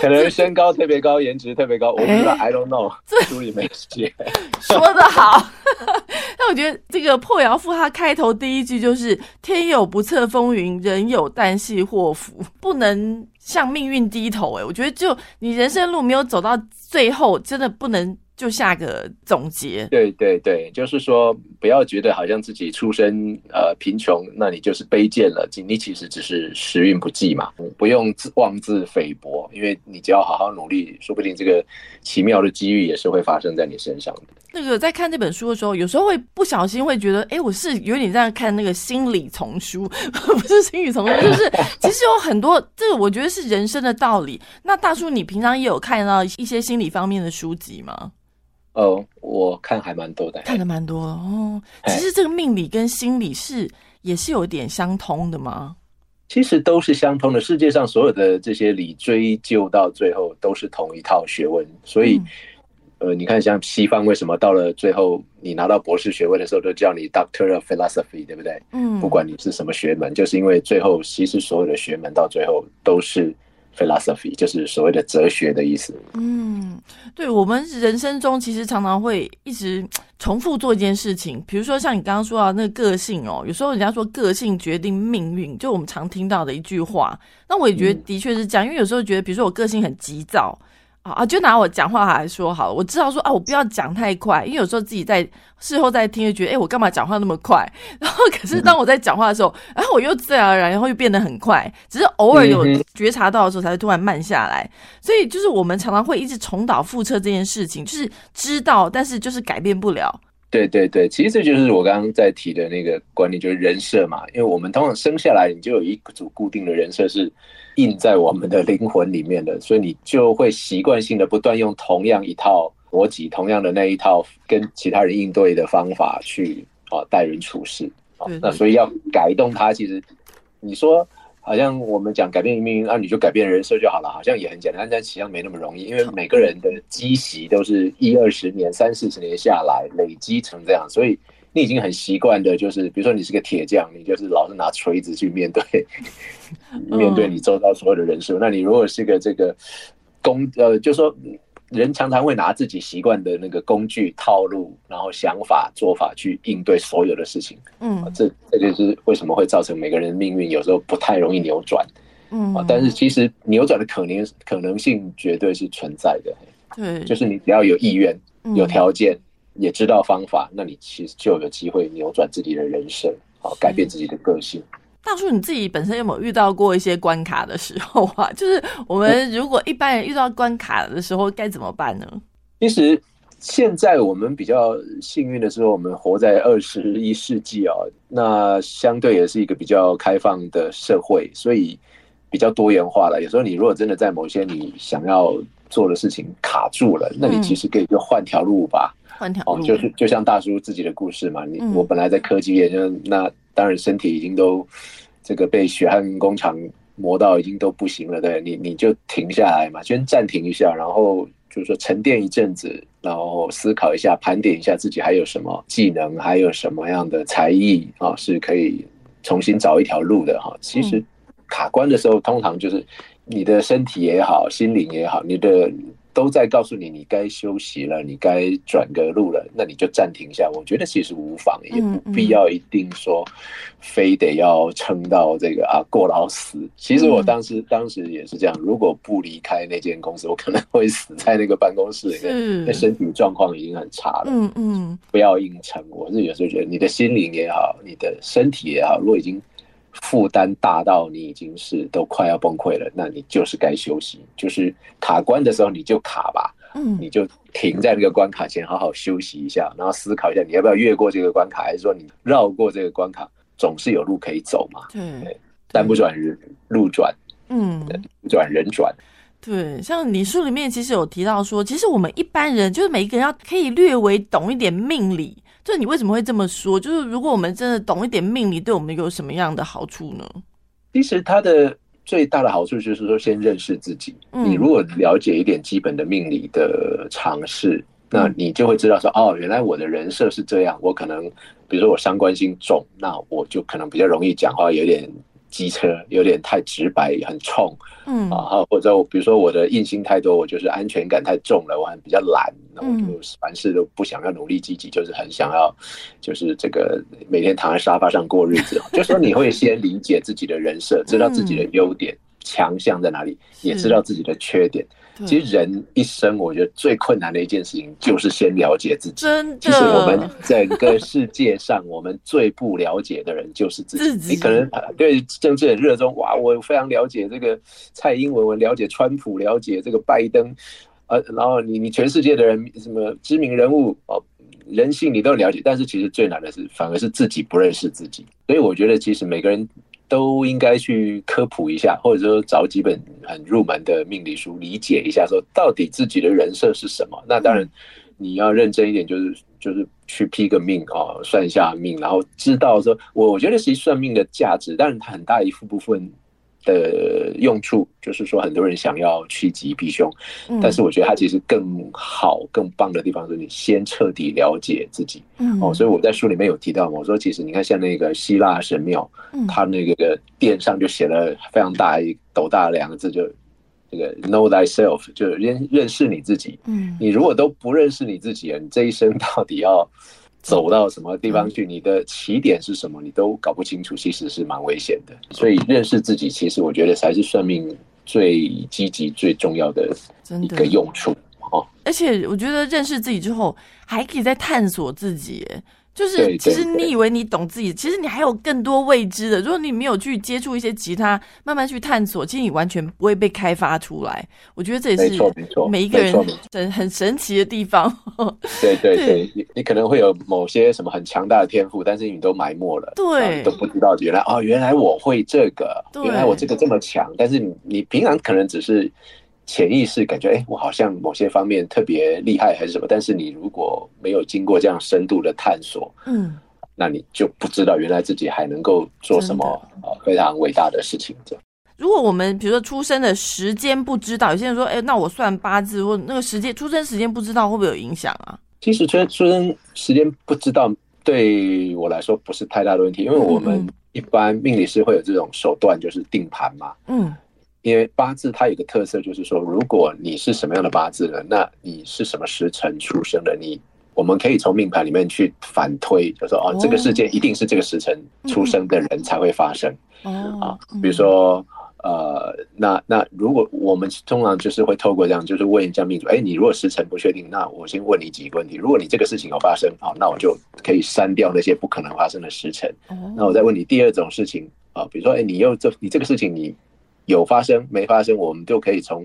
可能身高特别高，颜值特别高，我不知道，I don't know，书里没写。说的好。但我觉得这个破窑赋，它开头第一句就是“天有不测风云，人有旦夕祸福”，不能向命运低头。哎，我觉得就你人生路没有走到最后，真的不能。就下个总结，对对对，就是说不要觉得好像自己出身呃贫穷，那你就是卑贱了。你其实只是时运不济嘛，不用自妄自菲薄，因为你只要好好努力，说不定这个奇妙的机遇也是会发生在你身上的。那个在看这本书的时候，有时候会不小心会觉得，哎，我是有点在看那个心理丛书，不是心理丛书，就是其实有很多这个我觉得是人生的道理。那大叔，你平常也有看到一些心理方面的书籍吗？哦，我看还蛮多的，看的蛮多哦。其实这个命理跟心理是也是有点相通的吗？其实都是相通的。世界上所有的这些理追究到最后都是同一套学问，所以呃，你看像西方为什么到了最后你拿到博士学位的时候都叫你 Doctor of Philosophy，对不对？嗯，不管你是什么学门，就是因为最后其实所有的学门到最后都是 philosophy，就是所谓的哲学的意思。嗯，对，我们人生中其实常常会一直重复做一件事情，比如说像你刚刚说到那个个性哦，有时候人家说个性决定命运，就我们常听到的一句话。那我也觉得的确是这样，因为有时候觉得，比如说我个性很急躁。啊，就拿我讲话来说好了，我知道说啊，我不要讲太快，因为有时候自己在事后再听，就觉得哎，我干嘛讲话那么快？然后可是当我在讲话的时候，然后我又自然而然，然后又变得很快，只是偶尔有觉察到的时候，才会突然慢下来。所以就是我们常常会一直重蹈覆辙这件事情，就是知道，但是就是改变不了。对对对，其实这就是我刚刚在提的那个观念，就是人设嘛。因为我们通常生下来，你就有一组固定的人设是印在我们的灵魂里面的，所以你就会习惯性的不断用同样一套逻辑、同样的那一套跟其他人应对的方法去啊待人处事啊。那所以要改动它，其实你说。好像我们讲改变命运，那你就改变人设就好了，好像也很简单，但实际上没那么容易，因为每个人的积习都是一二十年、三四十年下来累积成这样，所以你已经很习惯的，就是比如说你是个铁匠，你就是老是拿锤子去面对 面对你周遭所有的人事。那你如果是个这个工呃，就说。人常常会拿自己习惯的那个工具套路，然后想法做法去应对所有的事情。嗯，这这就是为什么会造成每个人命运有时候不太容易扭转。嗯，但是其实扭转的可能可能性绝对是存在的。对，就是你只要有意愿、有条件，也知道方法，那你其实就有机会扭转自己的人生，好改变自己的个性。大叔，你自己本身有没有遇到过一些关卡的时候啊？就是我们如果一般人遇到关卡的时候该怎么办呢？其实现在我们比较幸运的是，我们活在二十一世纪啊，那相对也是一个比较开放的社会，所以比较多元化了。有时候你如果真的在某些你想要做的事情卡住了，那你其实可以就换条路吧。换条路，就是就像大叔自己的故事嘛。你我本来在科技业，就那当然身体已经都。这个被血汗工厂磨到已经都不行了，对你你就停下来嘛，先暂停一下，然后就是说沉淀一阵子，然后思考一下，盘点一下自己还有什么技能，还有什么样的才艺啊，是可以重新找一条路的哈。其实卡关的时候，通常就是你的身体也好，心灵也好，你的。都在告诉你，你该休息了，你该转个路了，那你就暂停一下。我觉得其实无妨，也不必要一定说非得要撑到这个啊过劳死。其实我当时当时也是这样，如果不离开那间公司，我可能会死在那个办公室里面，那身体状况已经很差了。嗯嗯，不要硬撑。我是有时候觉得，你的心灵也好，你的身体也好，如果已经。负担大到你已经是都快要崩溃了，那你就是该休息，就是卡关的时候你就卡吧，嗯，你就停在那个关卡前，好好休息一下，然后思考一下你要不要越过这个关卡，还是说你绕过这个关卡，总是有路可以走嘛。对，山不转人路转，嗯，转人转。对，像你书里面其实有提到说，其实我们一般人就是每一个人要可以略微懂一点命理。就你为什么会这么说？就是如果我们真的懂一点命理，对我们有什么样的好处呢？其实它的最大的好处就是说，先认识自己。你如果了解一点基本的命理的常识，那你就会知道说，哦，原来我的人设是这样。我可能，比如说我伤官星重，那我就可能比较容易讲话有点。机车有点太直白，很冲，嗯啊，或者比如说我的硬心太多，我就是安全感太重了，我很比较懒，那我就凡事都不想要努力积极，就是很想要，就是这个每天躺在沙发上过日子。就说你会先理解自己的人设，知道自己的优点、强项在哪里，也知道自己的缺点。其实人一生，我觉得最困难的一件事情就是先了解自己。真的，其实我们整个世界上，我们最不了解的人就是自己。你可能对政治很热衷，哇，我非常了解这个蔡英文，我了解川普，了解这个拜登，呃，然后你你全世界的人，什么知名人物哦，人性你都了解，但是其实最难的是，反而是自己不认识自己。所以我觉得，其实每个人。都应该去科普一下，或者说找几本很入门的命理书，理解一下，说到底自己的人设是什么。那当然，你要认真一点，就是就是去批个命哦，算一下命，然后知道说，我我觉得其实算命的价值，但是它很大一部分的用处，就是说很多人想要趋吉避凶，但是我觉得它其实更好、更棒的地方是你先彻底了解自己。嗯哦，所以我在书里面有提到嘛，我说其实你看像那个希腊神庙，它那个殿上就写了非常大一斗大两个字，就这个 Know thyself，就认认识你自己。嗯，你如果都不认识你自己，你这一生到底要走到什么地方去？你的起点是什么？你都搞不清楚，其实是蛮危险的。所以认识自己，其实我觉得才是算命最积极、最重要的一个用处哦。而且我觉得认识自己之后，还可以再探索自己。就是，其实你以为你懂自己，其实你还有更多未知的。如果你没有去接触一些其他，慢慢去探索，其实你完全不会被开发出来。我觉得这也是每一个人神很神奇的地方。对对对，你你可能会有某些什么很强大的天赋，但是你都埋没了，对，都不知道原来哦，原来我会这个，原来我这个这么强，但是你你平常可能只是。潜意识感觉，哎，我好像某些方面特别厉害还是什么？但是你如果没有经过这样深度的探索，嗯，那你就不知道原来自己还能够做什么呃非常伟大的事情。这样，如果我们比如说出生的时间不知道，有些人说，哎，那我算八字或那个时间出生时间不知道会不会有影响啊？其实出出生时间不知道对我来说不是太大的问题，因为我们一般命理师会有这种手段，就是定盘嘛，嗯。因为八字它有个特色，就是说，如果你是什么样的八字呢？那你是什么时辰出生的？你我们可以从命盘里面去反推，就说哦，这个事件一定是这个时辰出生的人才会发生。啊，比如说呃，那那如果我们通常就是会透过这样，就是问一下命主，哎，你如果时辰不确定，那我先问你几个问题。如果你这个事情有发生，好，那我就可以删掉那些不可能发生的时辰。那我再问你第二种事情啊，比如说，哎，你又这你这个事情你。有发生没发生，我们就可以从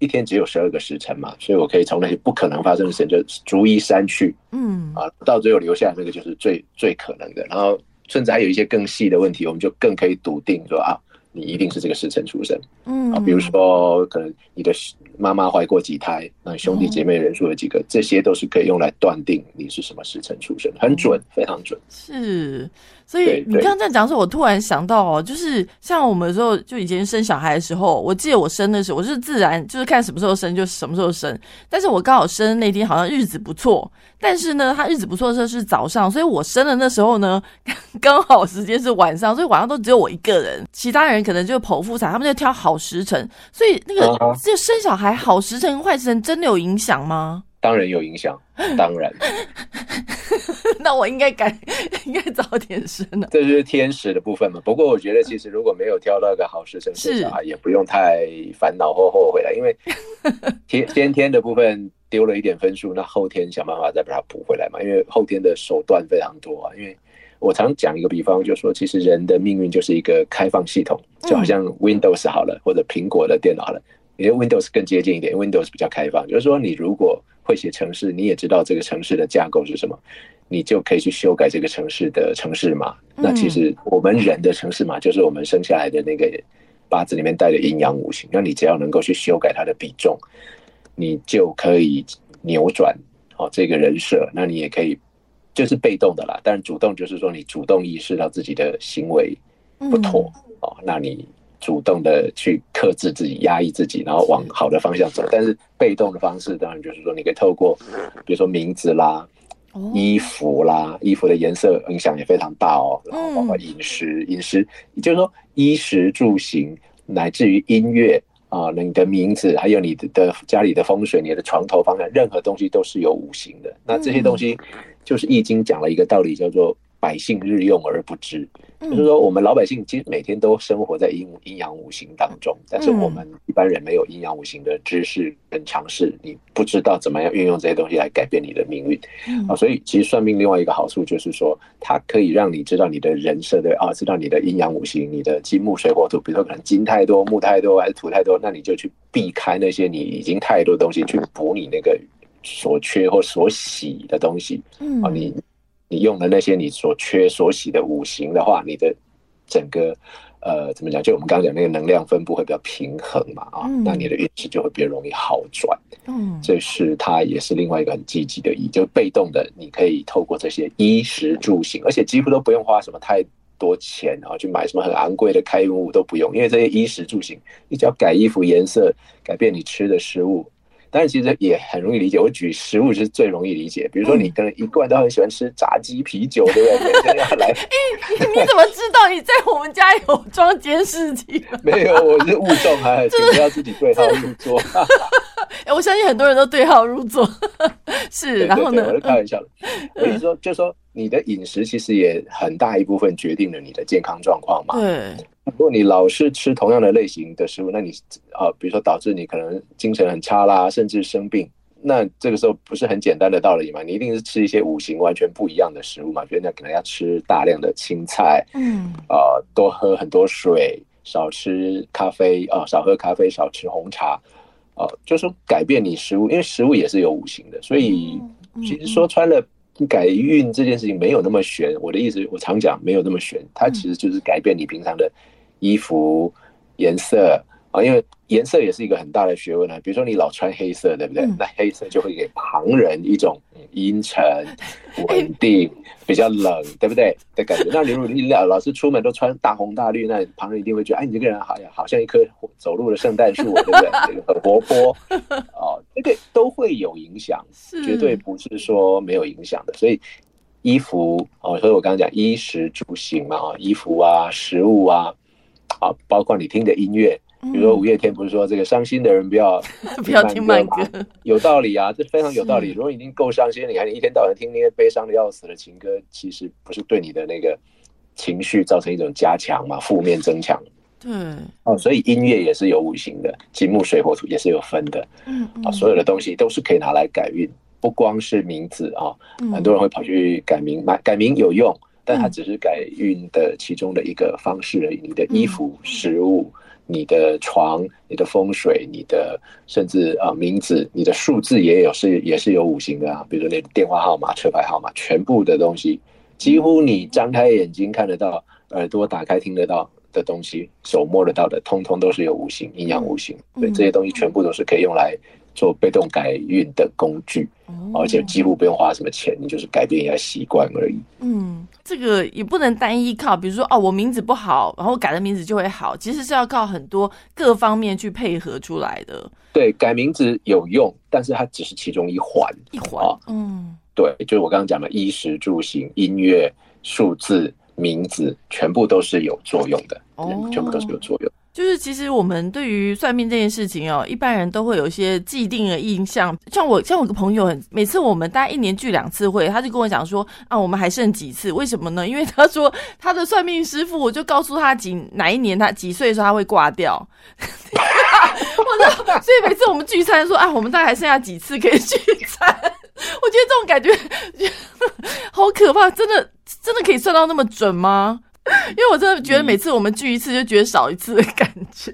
一天只有十二个时辰嘛，所以我可以从那些不可能发生的事情就逐一删去，嗯。啊，到最后留下那个就是最最可能的，然后甚至还有一些更细的问题，我们就更可以笃定说啊，你一定是这个时辰出生，嗯。啊，比如说可能你的妈妈怀过几胎，那兄弟姐妹人数有几个，这些都是可以用来断定你是什么时辰出生，很准，非常准，是。所以你刚刚这样讲的时候，我突然想到哦，就是像我们时候就以前生小孩的时候，我记得我生的时候，我是自然就是看什么时候生就什么时候生。但是我刚好生那天好像日子不错，但是呢，他日子不错的时候是早上，所以我生的那时候呢，刚好时间是晚上，所以晚上都只有我一个人，其他人可能就剖腹产，他们就挑好时辰。所以那个就生小孩好时辰坏时辰真的有影响吗？当然有影响，当然。那我应该改，应该早点生了。这就是天使的部分嘛。不过我觉得，其实如果没有挑到个好时辰生小孩，也不用太烦恼或后悔了。因为 天先天的部分丢了一点分数，那后天想办法再把它补回来嘛。因为后天的手段非常多啊。因为我常讲一个比方，就说其实人的命运就是一个开放系统，就好像 Windows 好了，或者苹果的电脑了。因为 Windows 更接近一点，Windows 比较开放，就是说你如果会写程式，你也知道这个城市的架构是什么，你就可以去修改这个城市的城市码。那其实我们人的城市码就是我们生下来的那个八字里面带的阴阳五行。那你只要能够去修改它的比重，你就可以扭转哦这个人设。那你也可以就是被动的啦，但主动就是说你主动意识到自己的行为不妥哦，那你。主动的去克制自己、压抑自己，然后往好的方向走。但是被动的方式，当然就是说，你可以透过，比如说名字啦、衣服啦、衣服的颜色影响也非常大哦。然后包括饮食，饮食，也就是说衣食住行，乃至于音乐啊，你的名字，还有你的家里的风水、你的床头方向，任何东西都是有五行的。那这些东西，就是《易经》讲了一个道理，叫做。百姓日用而不知，就是说我们老百姓其实每天都生活在阴阴阳五行当中，但是我们一般人没有阴阳五行的知识跟常识，你不知道怎么样运用这些东西来改变你的命运。啊。所以其实算命另外一个好处就是说，它可以让你知道你的人设的啊，知道你的阴阳五行，你的金木水火土，比如说可能金太多、木太多还是土太多，那你就去避开那些你已经太多东西，去补你那个所缺或所喜的东西。啊，你。你用的那些你所缺所喜的五行的话，你的整个呃怎么讲？就我们刚刚讲那个能量分布会比较平衡嘛啊，那你的运势就会比较容易好转。嗯，这是它也是另外一个很积极的意，就被动的，你可以透过这些衣食住行，而且几乎都不用花什么太多钱啊，去买什么很昂贵的开运物都不用，因为这些衣食住行，你只要改衣服颜色，改变你吃的食物。但是其实也很容易理解，我举食物是最容易理解。比如说，你可能一贯都很喜欢吃炸鸡、啤酒，对不对？每天要来。哎，你怎么知道你在我们家有装监视器？没有，我是误中啊，请不要自己对号入座。哎，我相信很多人都对号入座。是，然后呢？我是开玩笑的。我意思说，就是说，你的饮食其实也很大一部分决定了你的健康状况嘛。对。如果你老是吃同样的类型的食物，那你啊，比如说导致你可能精神很差啦，甚至生病，那这个时候不是很简单的道理嘛？你一定是吃一些五行完全不一样的食物嘛？比如那可能要吃大量的青菜，嗯，啊，多喝很多水，少吃咖啡啊，少喝咖啡，少吃红茶，啊，就是改变你食物，因为食物也是有五行的，所以其实说穿了。改运这件事情没有那么玄，我的意思，我常讲没有那么玄，它其实就是改变你平常的衣服颜色啊，因为颜色也是一个很大的学问啊。比如说你老穿黑色，对不对？那黑色就会给旁人一种阴沉、稳定、比较冷，对不对的感觉。那如果你老老是出门都穿大红大绿，那旁人一定会觉得，哎，你这个人好像好像一棵走路的圣诞树，对不对？这个很活泼哦，这个都会有影响，绝对不是说没有影响的。所以衣服哦，所以我刚刚讲衣食住行嘛，啊，衣服啊，食物啊，啊，包括你听的音乐。比如说五月天不是说这个伤心的人不要 不要听慢歌，有道理啊，这非常有道理。如果已经够伤心，你还你一天到晚听那些悲伤的要死的情歌，其实不是对你的那个情绪造成一种加强嘛，负面增强。对哦，所以音乐也是有五行的，金木水火土也是有分的。嗯啊，所有的东西都是可以拿来改运，不光是名字啊，很多人会跑去改名，买改名有用，但它只是改运的其中的一个方式而已。你的衣服、食物。你的床、你的风水、你的甚至啊名字、你的数字也有是也是有五行的啊，比如说你的电话号码、车牌号码，全部的东西，几乎你张开眼睛看得到、耳朵打开听得到的东西、手摸得到的，通通都是有五行、阴阳五行，对这些东西全部都是可以用来。做被动改运的工具，而且几乎不用花什么钱，你就是改变一下习惯而已。嗯，这个也不能单依靠，比如说哦，我名字不好，然后改了名字就会好，其实是要靠很多各方面去配合出来的。对，改名字有用，但是它只是其中一环，一环。嗯，对，就是我刚刚讲的衣食住行、音乐、数字、名字，全部都是有作用的，全部都是有作用。就是其实我们对于算命这件事情哦，一般人都会有一些既定的印象。像我，像我个朋友，很每次我们大概一年聚两次会，他就跟我讲说啊，我们还剩几次？为什么呢？因为他说他的算命师傅，我就告诉他几哪一年他几岁的时候他会挂掉。我说，所以每次我们聚餐说啊，我们大概还剩下几次可以聚餐？我觉得这种感觉 好可怕，真的真的可以算到那么准吗？因为我真的觉得每次我们聚一次，就觉得少一次的感觉。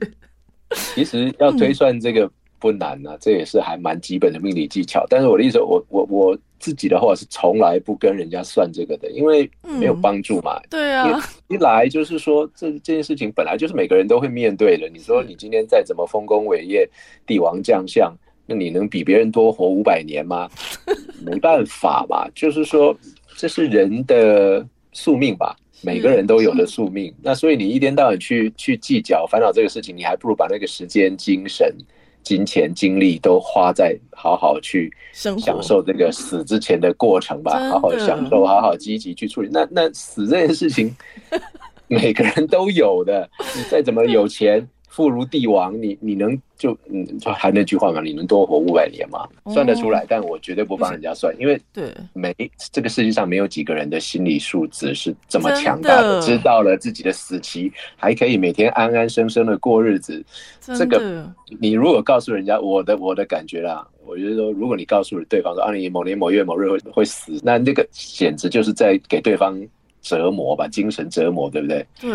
其实要推算这个不难呢，这也是还蛮基本的命理技巧。但是我的意思，我我我自己的话是从来不跟人家算这个的，因为没有帮助嘛。对啊，一来就是说这这件事情本来就是每个人都会面对的。你说你今天再怎么丰功伟业、帝王将相，那你能比别人多活五百年吗？没办法嘛，就是说这是人的宿命吧。每个人都有的宿命，那所以你一天到晚去去计较烦恼这个事情，你还不如把那个时间、精神、金钱、精力都花在好好去享受这个死之前的过程吧，好好享受，好好积极去处理。那那死这件事情，每个人都有的，你再怎么有钱。富如帝王，你你能就嗯，就还那句话嘛，你能多活五百年吗？算得出来，但我绝对不帮人家算，因为对没这个世界上没有几个人的心理素质是这么强大的，知道了自己的死期，还可以每天安安生生的过日子。这个你如果告诉人家我的我的感觉啦，我觉得说，如果你告诉了对方说啊，你某年某月某日会会死，那那个简直就是在给对方折磨吧，精神折磨，对不对？对。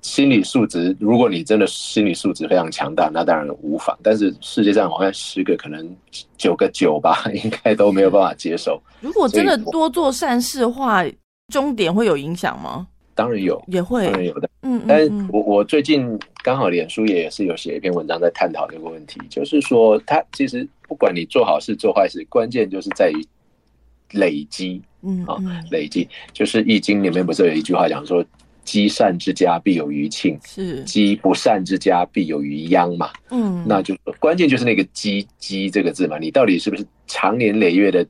心理素质，如果你真的心理素质非常强大，那当然无妨。但是世界上好像十个可能九个九吧，应该都没有办法接受。如果真的多做善事的话，终点会有影响吗？当然有，也会，当然有的。嗯，但我我最近刚好脸书也是有写一篇文章在探讨这个问题，就是说，它其实不管你做好事做坏事，关键就是在于累积。嗯啊，累积就是《易经》里面不是有一句话讲说。积善之家必有余庆，是积不善之家必有余殃嘛。嗯，那就关键就是那个积积这个字嘛，你到底是不是长年累月的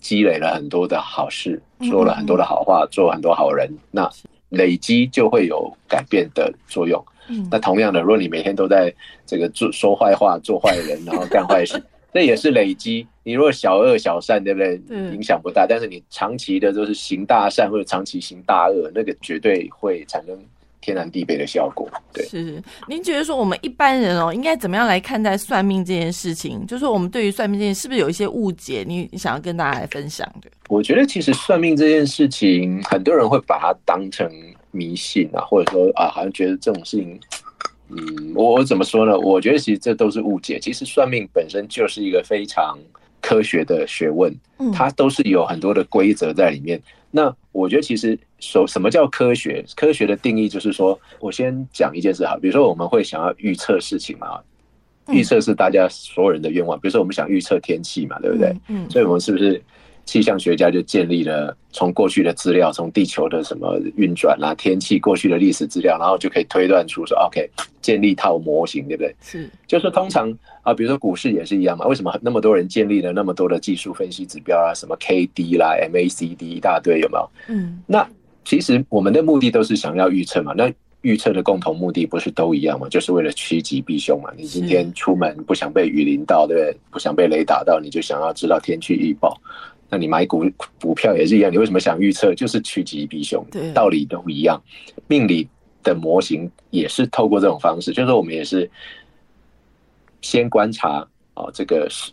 积累了很多的好事，说了很多的好话，做很多好人，那累积就会有改变的作用。嗯那同样的，如果你每天都在这个做说坏话、做坏人，然后干坏事，那也是累积。你如果小恶小善，对不对？对影响不大，但是你长期的都是行大善或者长期行大恶，那个绝对会产生天南地北的效果。对。是，您觉得说我们一般人哦，应该怎么样来看待算命这件事情？就是说我们对于算命这件事，是不是有一些误解？你你想要跟大家来分享的？我觉得其实算命这件事情，很多人会把它当成迷信啊，或者说啊，好像觉得这种事情，嗯，我我怎么说呢？我觉得其实这都是误解。其实算命本身就是一个非常科学的学问，嗯它都是有很多的规则在里面。那我觉得其实什什么叫科学？科学的定义就是说，我先讲一件事哈，比如说我们会想要预测事情嘛，嗯预测是大家所有人的愿望。比如说我们想预测天气嘛，对不对？嗯，嗯所以我们是不是气象学家就建立了从过去的资料，从地球的什么运转啦、天气过去的历史资料，然后就可以推断出说，OK，建立一套模型，对不对？是就是通常啊，比如说股市也是一样嘛，为什么那么多人建立了那么多的技术分析指标啊，什么 KD 啦、MACD 一大堆，有没有？嗯那其实我们的目的都是想要预测嘛，那预测的共同目的不是都一样吗？就是为了趋吉避凶嘛。你今天出门不想被雨淋到，对不对？不想被雷打到，你就想要知道天气预报。那你买股股票也是一样，你为什么想预测？就是趋吉避凶，道理都一样。命理的模型也是透过这种方式，就是我们也是先观察哦，这个是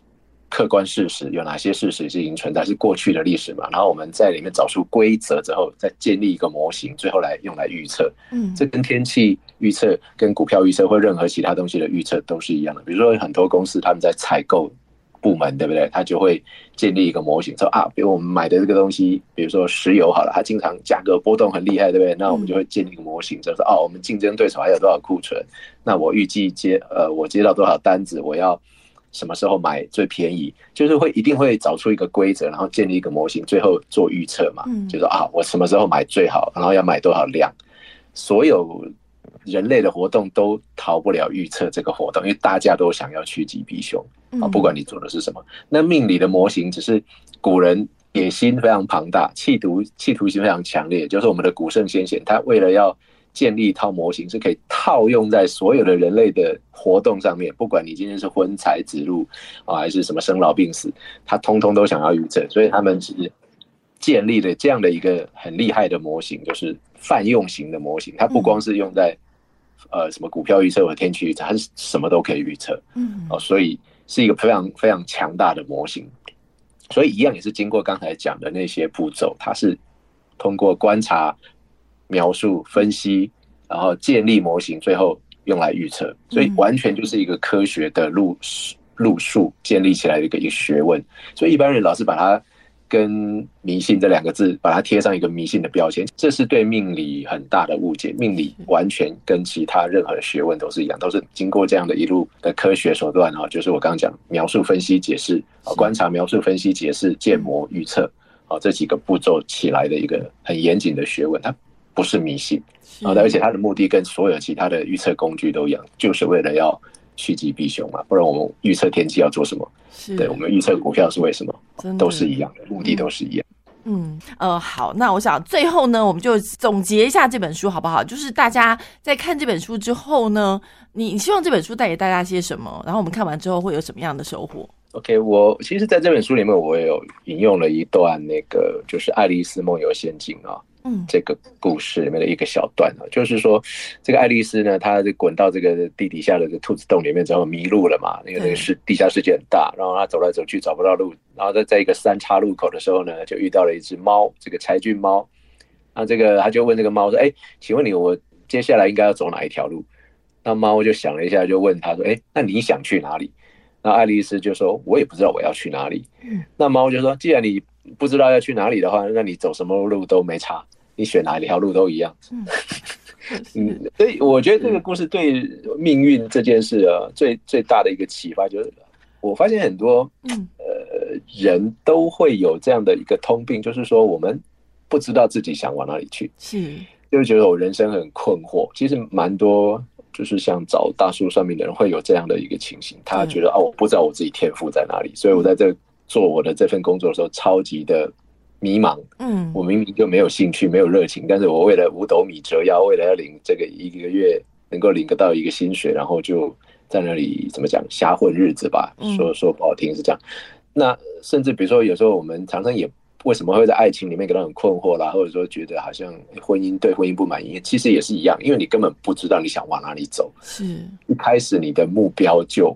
客观事实有哪些事实是已经存在，是过去的历史嘛？然后我们在里面找出规则之后，再建立一个模型，最后来用来预测。嗯，这跟天气预测、跟股票预测或任何其他东西的预测都是一样的。比如说很多公司他们在采购部门，对不对？他就会建立一个模型，说啊，比如我们买的这个东西，比如说石油好了，它经常价格波动很厉害，对不对？那我们就会建立一个模型，就是说哦，我们竞争对手还有多少库存？那我预计接呃，我接到多少单子，我要什么时候买最便宜？就是会一定会找出一个规则，然后建立一个模型，最后做预测嘛。嗯就是说啊，我什么时候买最好，然后要买多少量？所有人类的活动都逃不了预测这个活动，因为大家都想要趋吉避凶啊，嗯不管你做的是什么。那命理的模型只是古人野心非常庞大，企图企图心非常强烈，就是我们的古圣先贤，他为了要建立一套模型，是可以套用在所有的人类的活动上面，不管你今天是婚财子路啊，还是什么生老病死，他通通都想要预测，所以他们是建立了这样的一个很厉害的模型，就是泛用型的模型。它不光是用在呃什么股票预测和天气预测，它是什么都可以预测嗯哦，所以是一个非常非常强大的模型。所以一样也是经过刚才讲的那些步骤，它是通过观察、描述、分析，然后建立模型，最后用来预测。所以完全就是一个科学的路路数建立起来的一个一个学问。所以一般人老是把它跟迷信这两个字，把它贴上一个迷信的标签，这是对命理很大的误解。命理完全跟其他任何学问都是一样，都是经过这样的一路的科学手段啊，就是我刚刚讲描述、分析、解释啊，观察、描述、分析、解释、建模、预测啊这几个步骤起来的一个很严谨的学问，它不是迷信。啊，而且它的目的跟所有其他的预测工具都一样，就是为了要趋吉避凶嘛，不然我们预测天气要做什么？是对我们预测股票是为什么？都是一样的，目的都是一样。嗯，呃，好，那我想最后呢，我们就总结一下这本书好不好？就是大家在看这本书之后呢，你你希望这本书带给大家些什么？然后我们看完之后会有什么样的收获？OK，我其实在这本书里面，我也有引用了一段那个就是《爱丽丝梦游仙境》啊，嗯这个故事里面的一个小段啊，就是说这个爱丽丝呢，她就滚到这个地底下的这个兔子洞里面之后迷路了嘛，那个那个是地下世界很大，然后她走来走去找不到路，然后在在一个三岔路口的时候呢，就遇到了一只猫，这个柴郡猫，那这个他就问这个猫说：“哎，请问你我接下来应该要走哪一条路？”那猫就想了一下，就问他说：“哎，那你想去哪里？”那爱丽丝就说：“我也不知道我要去哪里。嗯”那猫就说：“既然你不知道要去哪里的话，那你走什么路都没差，你选哪一条路都一样。”嗯，所以我觉得这个故事对命运这件事啊，最最大的一个启发就是，我发现很多嗯呃人都会有这样的一个通病，就是说我们不知道自己想往哪里去。是就觉得我人生很困惑。其实蛮多就是像找大叔算命的人会有这样的一个情形，他觉得哦，我不知道我自己天赋在哪里，所以我在这做我的这份工作的时候超级的迷茫。嗯，我明明就没有兴趣，没有热情，但是我为了五斗米折腰，为了要领这个一个月能够领得到一个薪水，然后就在那里怎么讲瞎混日子吧？说说不好听是这样。那甚至比如说，有时候我们常常也为什么会在爱情里面感到很困惑啦，或者说觉得好像婚姻对婚姻不满意，其实也是一样，因为你根本不知道你想往哪里走，是一开始你的目标就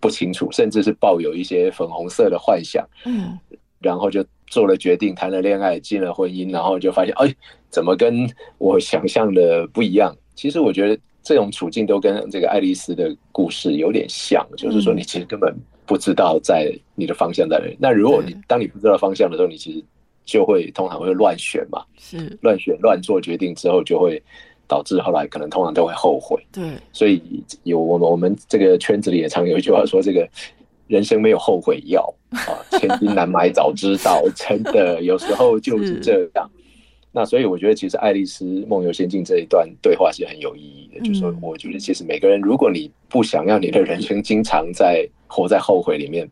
不清楚，甚至是抱有一些粉红色的幻想，嗯，然后就做了决定，谈了恋爱，进了婚姻，然后就发现，哎，怎么跟我想象的不一样？其实我觉得这种处境都跟这个爱丽丝的故事有点像，就是说你其实根本。不知道在你的方向在哪里。那如果你当你不知道方向的时候，你其实就会通常会乱选嘛，是乱选乱做决定之后，就会导致后来可能通常都会后悔。对，所以有我们我们这个圈子里也常有一句话说：“这个人生没有后悔药啊，千金难买早知道。”真的有时候就是这样。那所以我觉得，其实《爱丽丝梦游仙境》这一段对话是很有意义的。就是说，我觉得其实每个人，如果你不想要你的人生经常在活在后悔里面，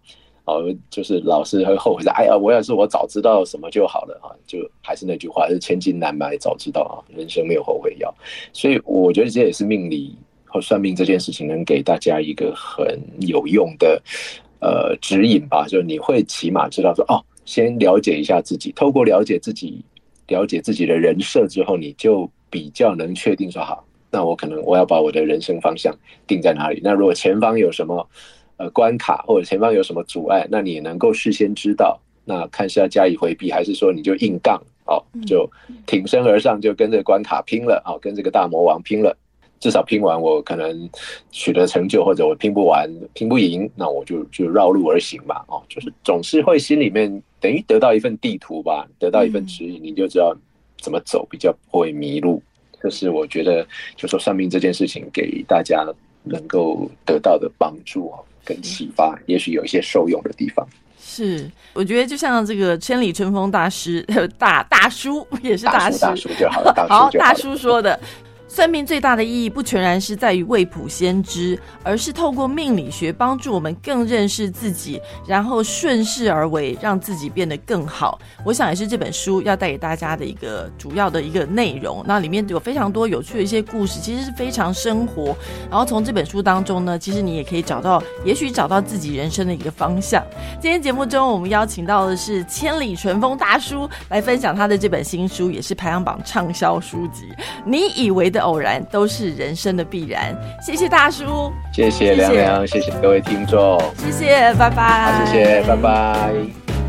哦，就是老是会后悔在，哎呀，我要是我早知道什么就好了啊！就还是那句话，是千金难买早知道啊，人生没有后悔药。所以我觉得这也是命理和算命这件事情能给大家一个很有用的呃指引吧。就你会起码知道说，哦，先了解一下自己，透过了解自己。了解自己的人设之后，你就比较能确定说好，那我可能我要把我的人生方向定在哪里。那如果前方有什么呃关卡，或者前方有什么阻碍，那你能够事先知道，那看是要加以回避，还是说你就硬杠哦，就挺身而上，就跟这个关卡拼了啊，跟这个大魔王拼了。至少拼完，我可能取得成就，或者我拼不完、拼不赢，那我就就绕路而行吧。哦，就是总是会心里面等于得到一份地图吧，得到一份指引，你就知道怎么走，比较不会迷路。这是我觉得，就说算命这件事情给大家能够得到的帮助哦，跟启发，也许有一些受用的地方。是，我觉得就像这个千里春风大师 大大叔也是大师，大叔就好了，好大叔说的。算命最大的意义不全然是在于未卜先知，而是透过命理学帮助我们更认识自己，然后顺势而为，让自己变得更好。我想也是这本书要带给大家的一个主要的一个内容。那里面有非常多有趣的一些故事，其实是非常生活。然后从这本书当中呢，其实你也可以找到，也许找到自己人生的一个方向。今天节目中我们邀请到的是千里春风大叔来分享他的这本新书，也是排行榜畅销书籍。你以为的的。偶然都是人生的必然。谢谢大叔，谢谢凉凉，谢谢各位听众，谢谢，拜拜，谢谢，拜拜。